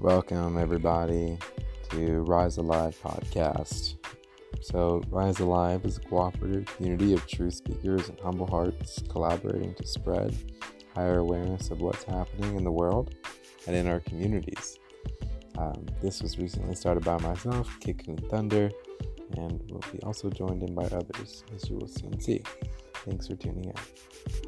Welcome, everybody, to Rise Alive podcast. So, Rise Alive is a cooperative community of true speakers and humble hearts collaborating to spread higher awareness of what's happening in the world and in our communities. Um, this was recently started by myself, Kicking Thunder, and will be also joined in by others, as you will soon see. Thanks for tuning in.